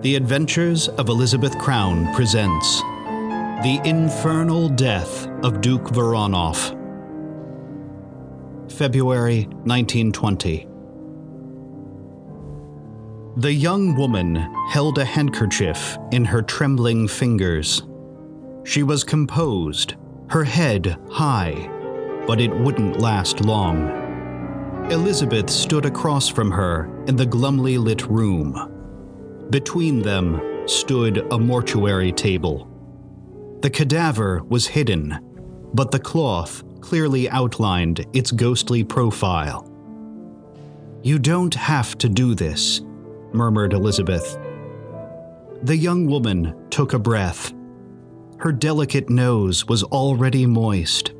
The Adventures of Elizabeth Crown presents The Infernal Death of Duke Voronov. February 1920. The young woman held a handkerchief in her trembling fingers. She was composed, her head high, but it wouldn't last long. Elizabeth stood across from her in the glumly lit room. Between them stood a mortuary table. The cadaver was hidden, but the cloth clearly outlined its ghostly profile. You don't have to do this, murmured Elizabeth. The young woman took a breath. Her delicate nose was already moist.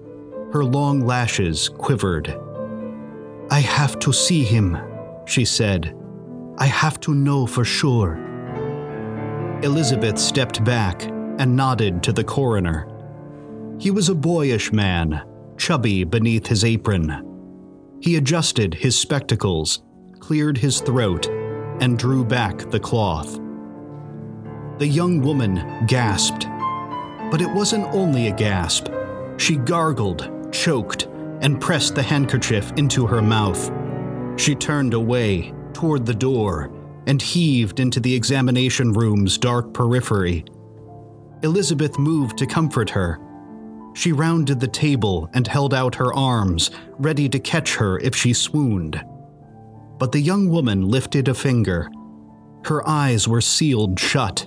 Her long lashes quivered. I have to see him, she said. I have to know for sure. Elizabeth stepped back and nodded to the coroner. He was a boyish man, chubby beneath his apron. He adjusted his spectacles, cleared his throat, and drew back the cloth. The young woman gasped. But it wasn't only a gasp. She gargled, choked, and pressed the handkerchief into her mouth. She turned away, toward the door and heaved into the examination room's dark periphery. Elizabeth moved to comfort her. She rounded the table and held out her arms, ready to catch her if she swooned. But the young woman lifted a finger. Her eyes were sealed shut.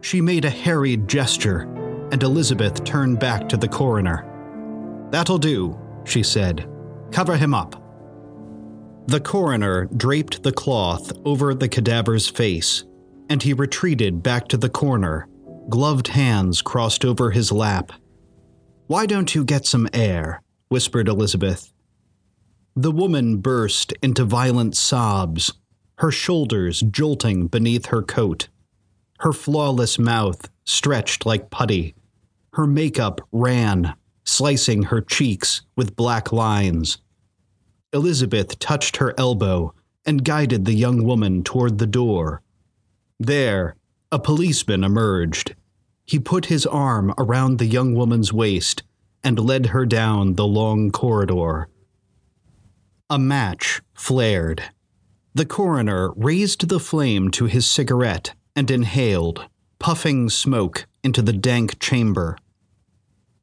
She made a harried gesture, and Elizabeth turned back to the coroner. That'll do, she said. Cover him up. The coroner draped the cloth over the cadaver's face, and he retreated back to the corner, gloved hands crossed over his lap. Why don't you get some air? whispered Elizabeth. The woman burst into violent sobs, her shoulders jolting beneath her coat. Her flawless mouth stretched like putty. Her makeup ran, slicing her cheeks with black lines. Elizabeth touched her elbow and guided the young woman toward the door. There, a policeman emerged. He put his arm around the young woman's waist and led her down the long corridor. A match flared. The coroner raised the flame to his cigarette and inhaled, puffing smoke into the dank chamber.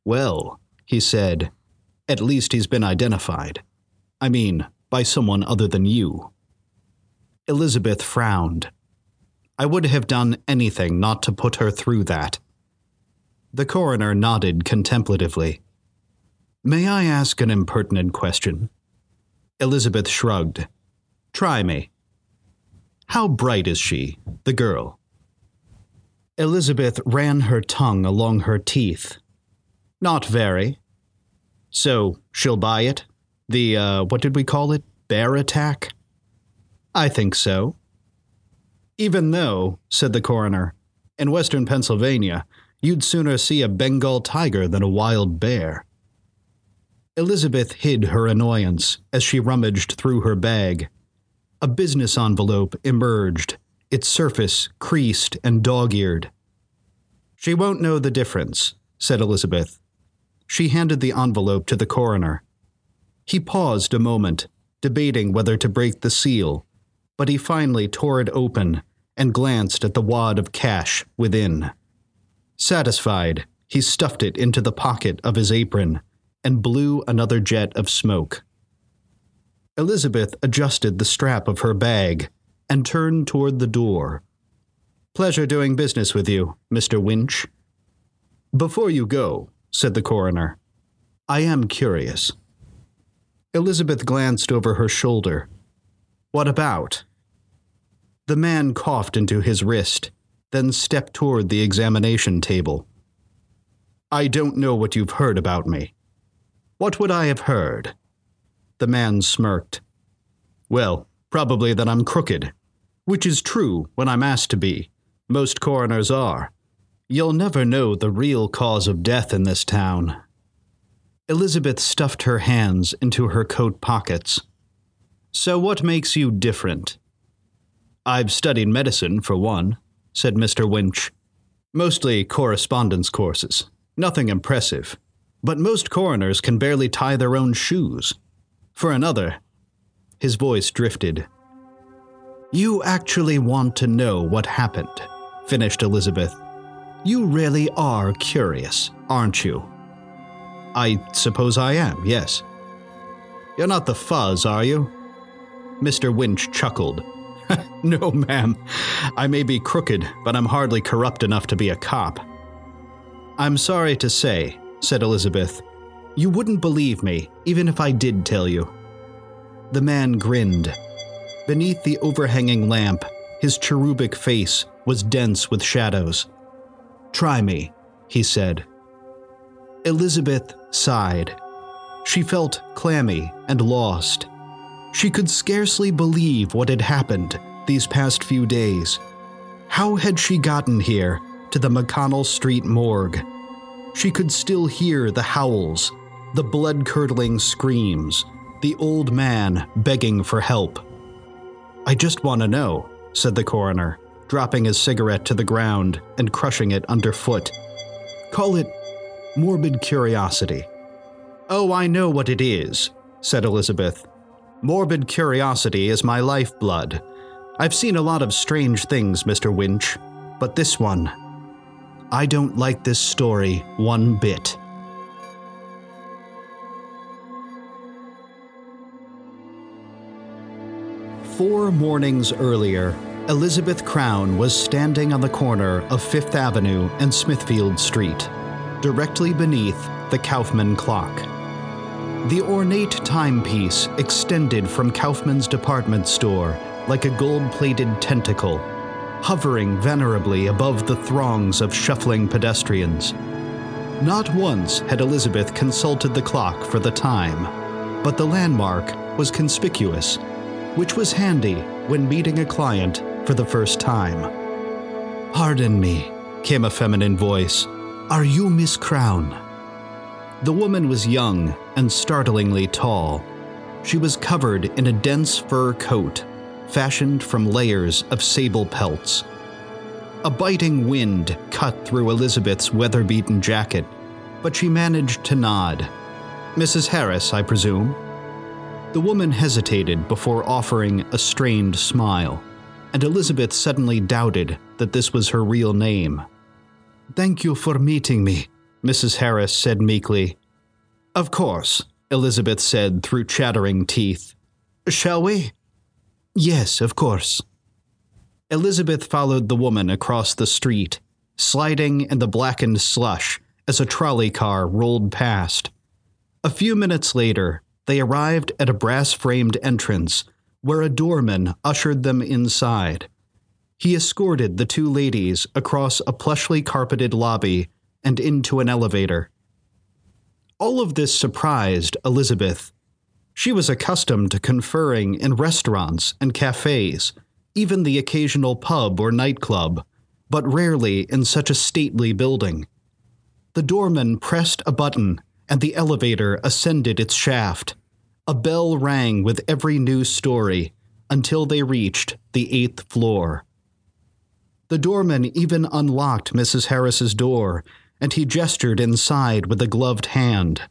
Well, he said, at least he's been identified. I mean, by someone other than you. Elizabeth frowned. I would have done anything not to put her through that. The coroner nodded contemplatively. May I ask an impertinent question? Elizabeth shrugged. Try me. How bright is she, the girl? Elizabeth ran her tongue along her teeth. Not very. So she'll buy it? The, uh, what did we call it? Bear attack? I think so. Even though, said the coroner, in western Pennsylvania, you'd sooner see a Bengal tiger than a wild bear. Elizabeth hid her annoyance as she rummaged through her bag. A business envelope emerged, its surface creased and dog eared. She won't know the difference, said Elizabeth. She handed the envelope to the coroner. He paused a moment, debating whether to break the seal, but he finally tore it open and glanced at the wad of cash within. Satisfied, he stuffed it into the pocket of his apron and blew another jet of smoke. Elizabeth adjusted the strap of her bag and turned toward the door. Pleasure doing business with you, Mr. Winch. Before you go, said the coroner, I am curious. Elizabeth glanced over her shoulder. What about? The man coughed into his wrist, then stepped toward the examination table. I don't know what you've heard about me. What would I have heard? The man smirked. Well, probably that I'm crooked, which is true when I'm asked to be. Most coroners are. You'll never know the real cause of death in this town. Elizabeth stuffed her hands into her coat pockets. So, what makes you different? I've studied medicine, for one. said Mr. Winch. Mostly correspondence courses. Nothing impressive. But most coroners can barely tie their own shoes. For another, his voice drifted. You actually want to know what happened, finished Elizabeth. You really are curious, aren't you? I suppose I am, yes. You're not the fuzz, are you? Mr. Winch chuckled. no, ma'am. I may be crooked, but I'm hardly corrupt enough to be a cop. I'm sorry to say, said Elizabeth, you wouldn't believe me, even if I did tell you. The man grinned. Beneath the overhanging lamp, his cherubic face was dense with shadows. Try me, he said. Elizabeth sighed. She felt clammy and lost. She could scarcely believe what had happened these past few days. How had she gotten here to the McConnell Street morgue? She could still hear the howls, the blood curdling screams, the old man begging for help. I just want to know, said the coroner, dropping his cigarette to the ground and crushing it underfoot. Call it morbid curiosity. Oh, I know what it is, said Elizabeth. Morbid curiosity is my lifeblood. I've seen a lot of strange things, Mr. Winch, but this one. I don't like this story one bit. Four mornings earlier, Elizabeth Crown was standing on the corner of Fifth Avenue and Smithfield Street, directly beneath the Kaufmann clock. The ornate timepiece extended from Kaufmann's department store like a gold plated tentacle, hovering venerably above the throngs of shuffling pedestrians. Not once had Elizabeth consulted the clock for the time, but the landmark was conspicuous which was handy when meeting a client for the first time. Pardon me, came a feminine voice. Are you Miss Crown? The woman was young and startlingly tall. She was covered in a dense fur coat, fashioned from layers of sable pelts. A biting wind cut through Elizabeth's weather beaten jacket, but she managed to nod. Mrs. Harris, I presume? The woman hesitated before offering a strained smile, and Elizabeth suddenly doubted that this was her real name. Thank you for meeting me, Mrs. Harris said meekly. Of course, Elizabeth said through chattering teeth. Shall we? Yes, of course. Elizabeth followed the woman across the street, sliding in the blackened slush as a trolley car rolled past. A few minutes later, they arrived at a brass framed entrance where a doorman ushered them inside. He escorted the two ladies across a plushly carpeted lobby and into an elevator. All of this surprised Elizabeth. She was accustomed to conferring in restaurants and cafes, even the occasional pub or nightclub, but rarely in such a stately building. The doorman pressed a button and the elevator ascended its shaft. A bell rang with every new story until they reached the eighth floor. The doorman even unlocked Mrs. Harris's door, and he gestured inside with a gloved hand.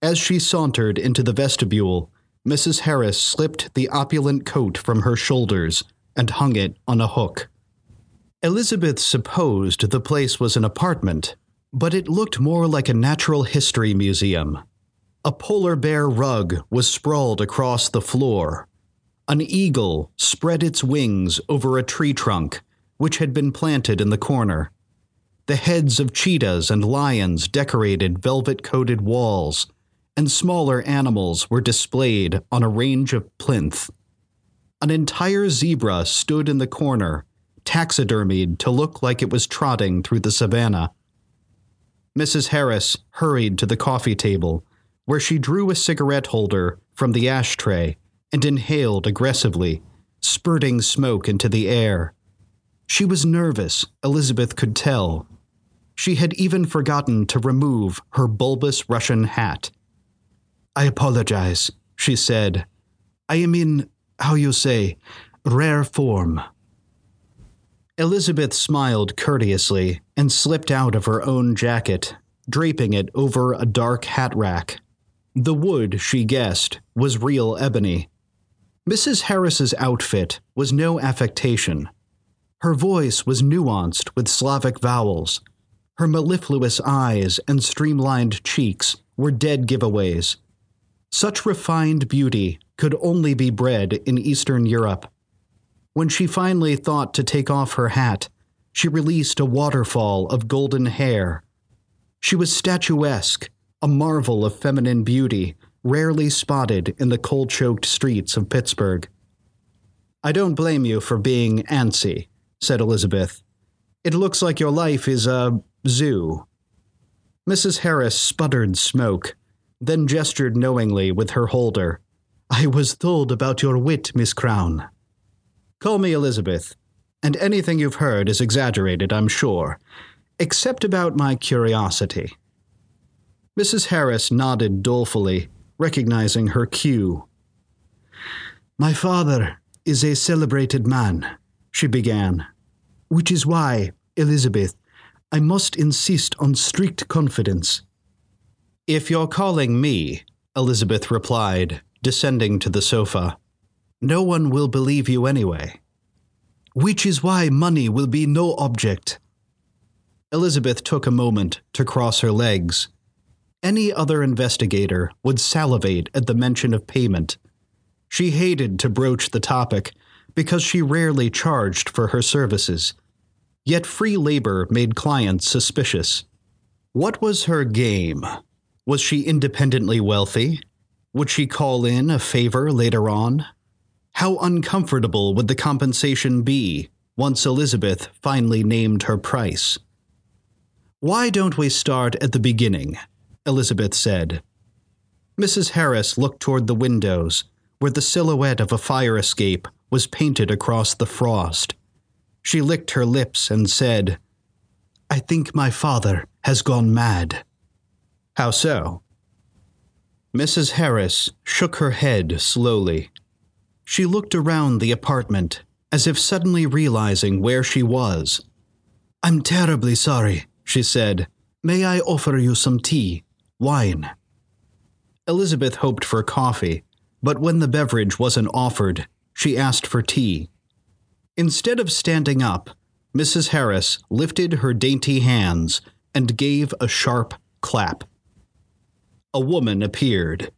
As she sauntered into the vestibule, Mrs. Harris slipped the opulent coat from her shoulders and hung it on a hook. Elizabeth supposed the place was an apartment, but it looked more like a natural history museum. A polar bear rug was sprawled across the floor. An eagle spread its wings over a tree trunk, which had been planted in the corner. The heads of cheetahs and lions decorated velvet coated walls, and smaller animals were displayed on a range of plinth. An entire zebra stood in the corner, taxidermied to look like it was trotting through the savannah. Mrs. Harris hurried to the coffee table where she drew a cigarette holder from the ashtray and inhaled aggressively, spurting smoke into the air. She was nervous, Elizabeth could tell. She had even forgotten to remove her bulbous Russian hat. I apologize, she said. I am in, how you say, rare form. Elizabeth smiled courteously and slipped out of her own jacket, draping it over a dark hat rack. The wood, she guessed, was real ebony. Mrs. Harris's outfit was no affectation. Her voice was nuanced with Slavic vowels. Her mellifluous eyes and streamlined cheeks were dead giveaways. Such refined beauty could only be bred in Eastern Europe. When she finally thought to take off her hat, she released a waterfall of golden hair. She was statuesque, a marvel of feminine beauty, rarely spotted in the cold choked streets of Pittsburgh. I don't blame you for being antsy, said Elizabeth. It looks like your life is a zoo. Mrs. Harris sputtered smoke, then gestured knowingly with her holder. I was told about your wit, Miss Crown. Call me Elizabeth, and anything you've heard is exaggerated, I'm sure, except about my curiosity. Mrs. Harris nodded dolefully, recognizing her cue. My father is a celebrated man, she began, which is why, Elizabeth, I must insist on strict confidence. If you're calling me, Elizabeth replied, descending to the sofa, no one will believe you anyway. Which is why money will be no object. Elizabeth took a moment to cross her legs. Any other investigator would salivate at the mention of payment. She hated to broach the topic because she rarely charged for her services. Yet free labor made clients suspicious. What was her game? Was she independently wealthy? Would she call in a favor later on? How uncomfortable would the compensation be once Elizabeth finally named her price? Why don't we start at the beginning? Elizabeth said. Mrs. Harris looked toward the windows, where the silhouette of a fire escape was painted across the frost. She licked her lips and said, I think my father has gone mad. How so? Mrs. Harris shook her head slowly. She looked around the apartment, as if suddenly realizing where she was. I'm terribly sorry, she said. May I offer you some tea? Wine? Elizabeth hoped for coffee, but when the beverage wasn't offered, she asked for tea. Instead of standing up, Mrs. Harris lifted her dainty hands and gave a sharp clap. A woman appeared.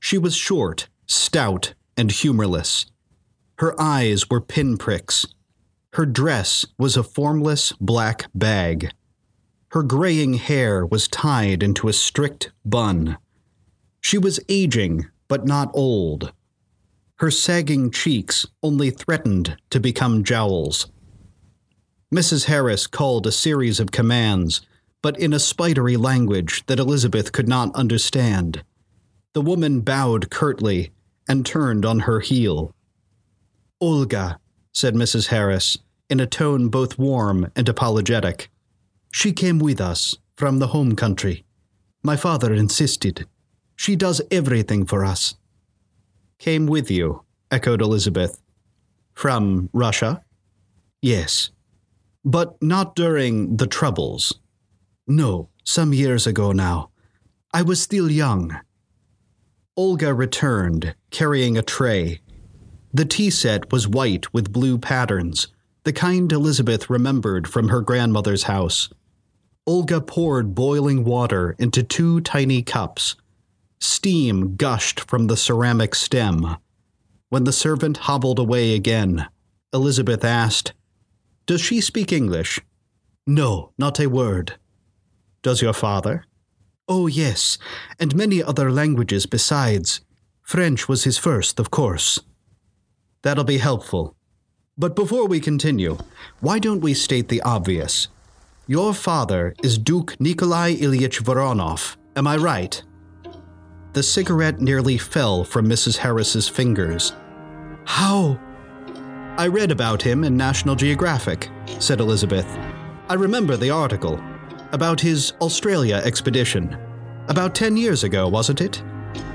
She was short, stout, and humorless. Her eyes were pinpricks. Her dress was a formless black bag. Her graying hair was tied into a strict bun. She was aging, but not old. Her sagging cheeks only threatened to become jowls. Mrs. Harris called a series of commands, but in a spidery language that Elizabeth could not understand. The woman bowed curtly and turned on her heel. Olga, said Mrs. Harris, in a tone both warm and apologetic. She came with us from the home country. My father insisted. She does everything for us. Came with you, echoed Elizabeth. From Russia? Yes. But not during the Troubles. No, some years ago now. I was still young. Olga returned, carrying a tray. The tea set was white with blue patterns, the kind Elizabeth remembered from her grandmother's house. Olga poured boiling water into two tiny cups. Steam gushed from the ceramic stem. When the servant hobbled away again, Elizabeth asked, Does she speak English? No, not a word. Does your father? Oh, yes, and many other languages besides. French was his first, of course. That'll be helpful. But before we continue, why don't we state the obvious? Your father is Duke Nikolai Ilyich Voronov, am I right? The cigarette nearly fell from Mrs. Harris's fingers. How? I read about him in National Geographic, said Elizabeth. I remember the article about his Australia expedition. About 10 years ago, wasn't it?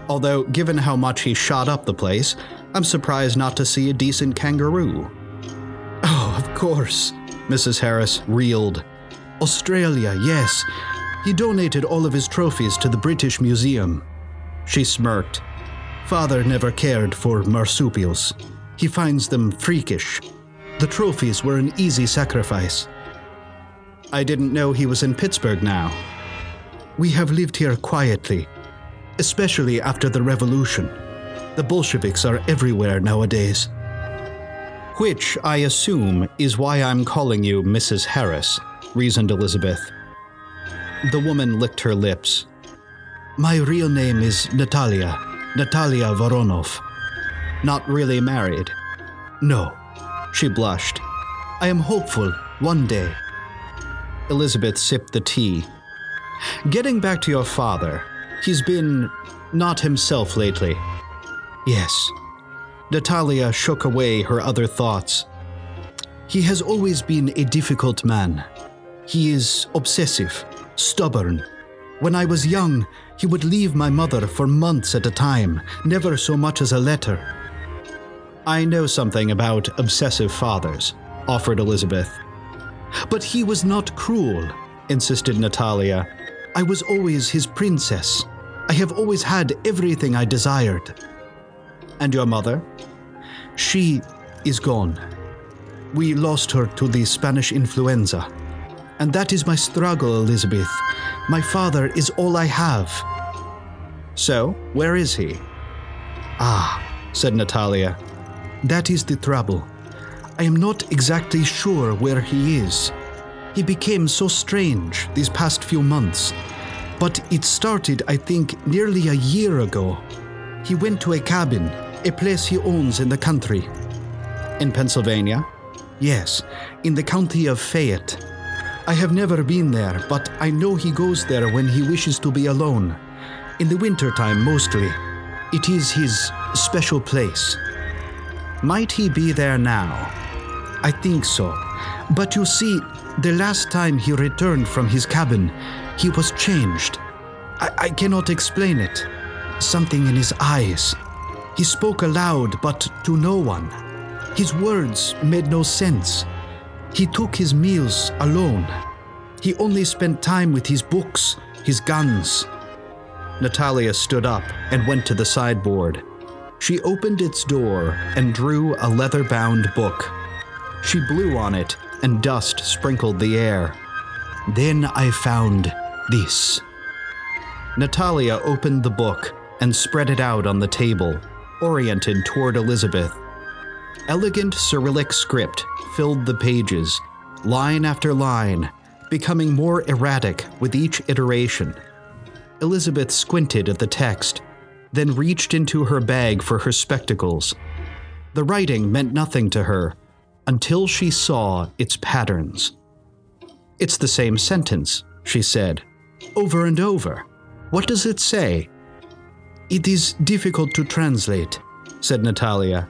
Although, given how much he shot up the place, I'm surprised not to see a decent kangaroo. Oh, of course, Mrs. Harris reeled. Australia, yes. He donated all of his trophies to the British Museum. She smirked. Father never cared for marsupials. He finds them freakish. The trophies were an easy sacrifice. I didn't know he was in Pittsburgh now. We have lived here quietly, especially after the revolution. The Bolsheviks are everywhere nowadays. Which, I assume, is why I'm calling you Mrs. Harris, reasoned Elizabeth. The woman licked her lips. My real name is Natalia, Natalia Voronov. Not really married? No. She blushed. I am hopeful one day. Elizabeth sipped the tea. Getting back to your father, he's been not himself lately. Yes. Natalia shook away her other thoughts. He has always been a difficult man. He is obsessive, stubborn. When I was young, he would leave my mother for months at a time, never so much as a letter. I know something about obsessive fathers, offered Elizabeth. But he was not cruel, insisted Natalia. I was always his princess. I have always had everything I desired. And your mother? She is gone. We lost her to the Spanish influenza. And that is my struggle, Elizabeth. My father is all I have. So, where is he? Ah, said Natalia. That is the trouble. I am not exactly sure where he is. He became so strange these past few months. But it started, I think, nearly a year ago. He went to a cabin, a place he owns in the country. In Pennsylvania? Yes, in the county of Fayette. I have never been there, but I know he goes there when he wishes to be alone. In the wintertime, mostly. It is his special place. Might he be there now? I think so. But you see, the last time he returned from his cabin, he was changed. I, I cannot explain it. Something in his eyes. He spoke aloud, but to no one. His words made no sense. He took his meals alone. He only spent time with his books, his guns. Natalia stood up and went to the sideboard. She opened its door and drew a leather bound book. She blew on it, and dust sprinkled the air. Then I found this. Natalia opened the book and spread it out on the table, oriented toward Elizabeth. Elegant Cyrillic script filled the pages, line after line, becoming more erratic with each iteration. Elizabeth squinted at the text, then reached into her bag for her spectacles. The writing meant nothing to her until she saw its patterns. It's the same sentence, she said, over and over. What does it say? It is difficult to translate, said Natalia,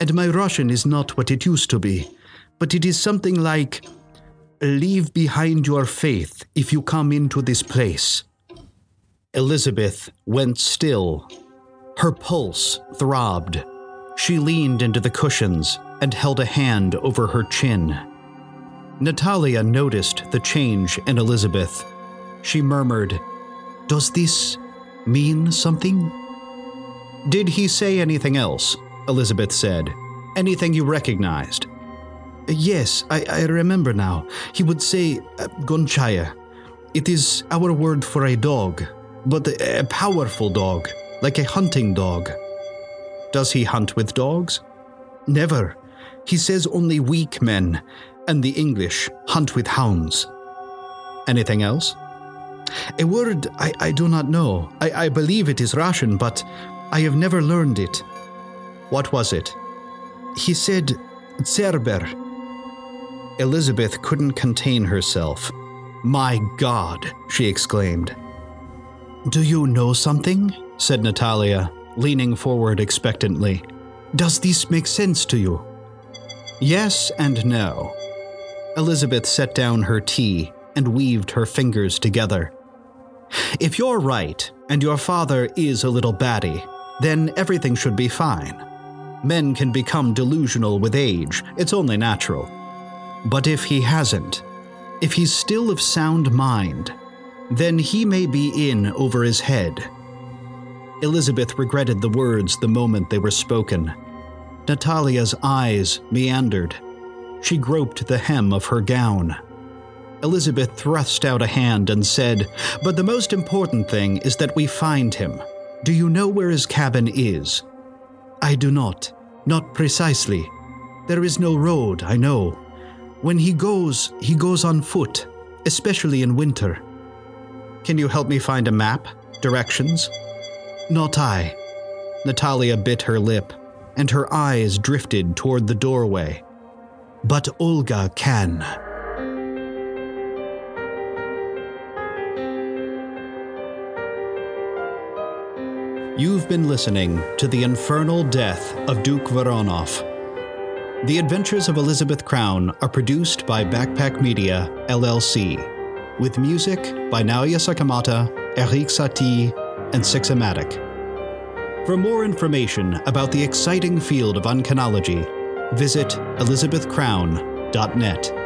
and my Russian is not what it used to be, but it is something like Leave behind your faith if you come into this place. Elizabeth went still. Her pulse throbbed. She leaned into the cushions and held a hand over her chin. Natalia noticed the change in Elizabeth. She murmured, Does this mean something? Did he say anything else? Elizabeth said. Anything you recognized? Yes, I, I remember now. He would say, uh, Gonchaya. It is our word for a dog, but a, a powerful dog, like a hunting dog. Does he hunt with dogs? Never. He says only weak men, and the English hunt with hounds. Anything else? A word I, I do not know. I, I believe it is Russian, but I have never learned it. What was it? He said Zerber. Elizabeth couldn't contain herself. My God, she exclaimed. Do you know something? said Natalia, leaning forward expectantly. Does this make sense to you? Yes and no. Elizabeth set down her tea and weaved her fingers together. If you're right, and your father is a little batty, then everything should be fine. Men can become delusional with age, it's only natural. But if he hasn't, if he's still of sound mind, then he may be in over his head. Elizabeth regretted the words the moment they were spoken. Natalia's eyes meandered. She groped the hem of her gown. Elizabeth thrust out a hand and said, But the most important thing is that we find him. Do you know where his cabin is? I do not. Not precisely. There is no road, I know. When he goes, he goes on foot, especially in winter. Can you help me find a map? Directions? Not I. Natalia bit her lip, and her eyes drifted toward the doorway. But Olga can. You've been listening to The Infernal Death of Duke Voronov. The Adventures of Elizabeth Crown are produced by Backpack Media, LLC, with music by Naoya Sakamata, Erik Satie, and Sixamatic. For more information about the exciting field of uncanology, visit elizabethcrown.net.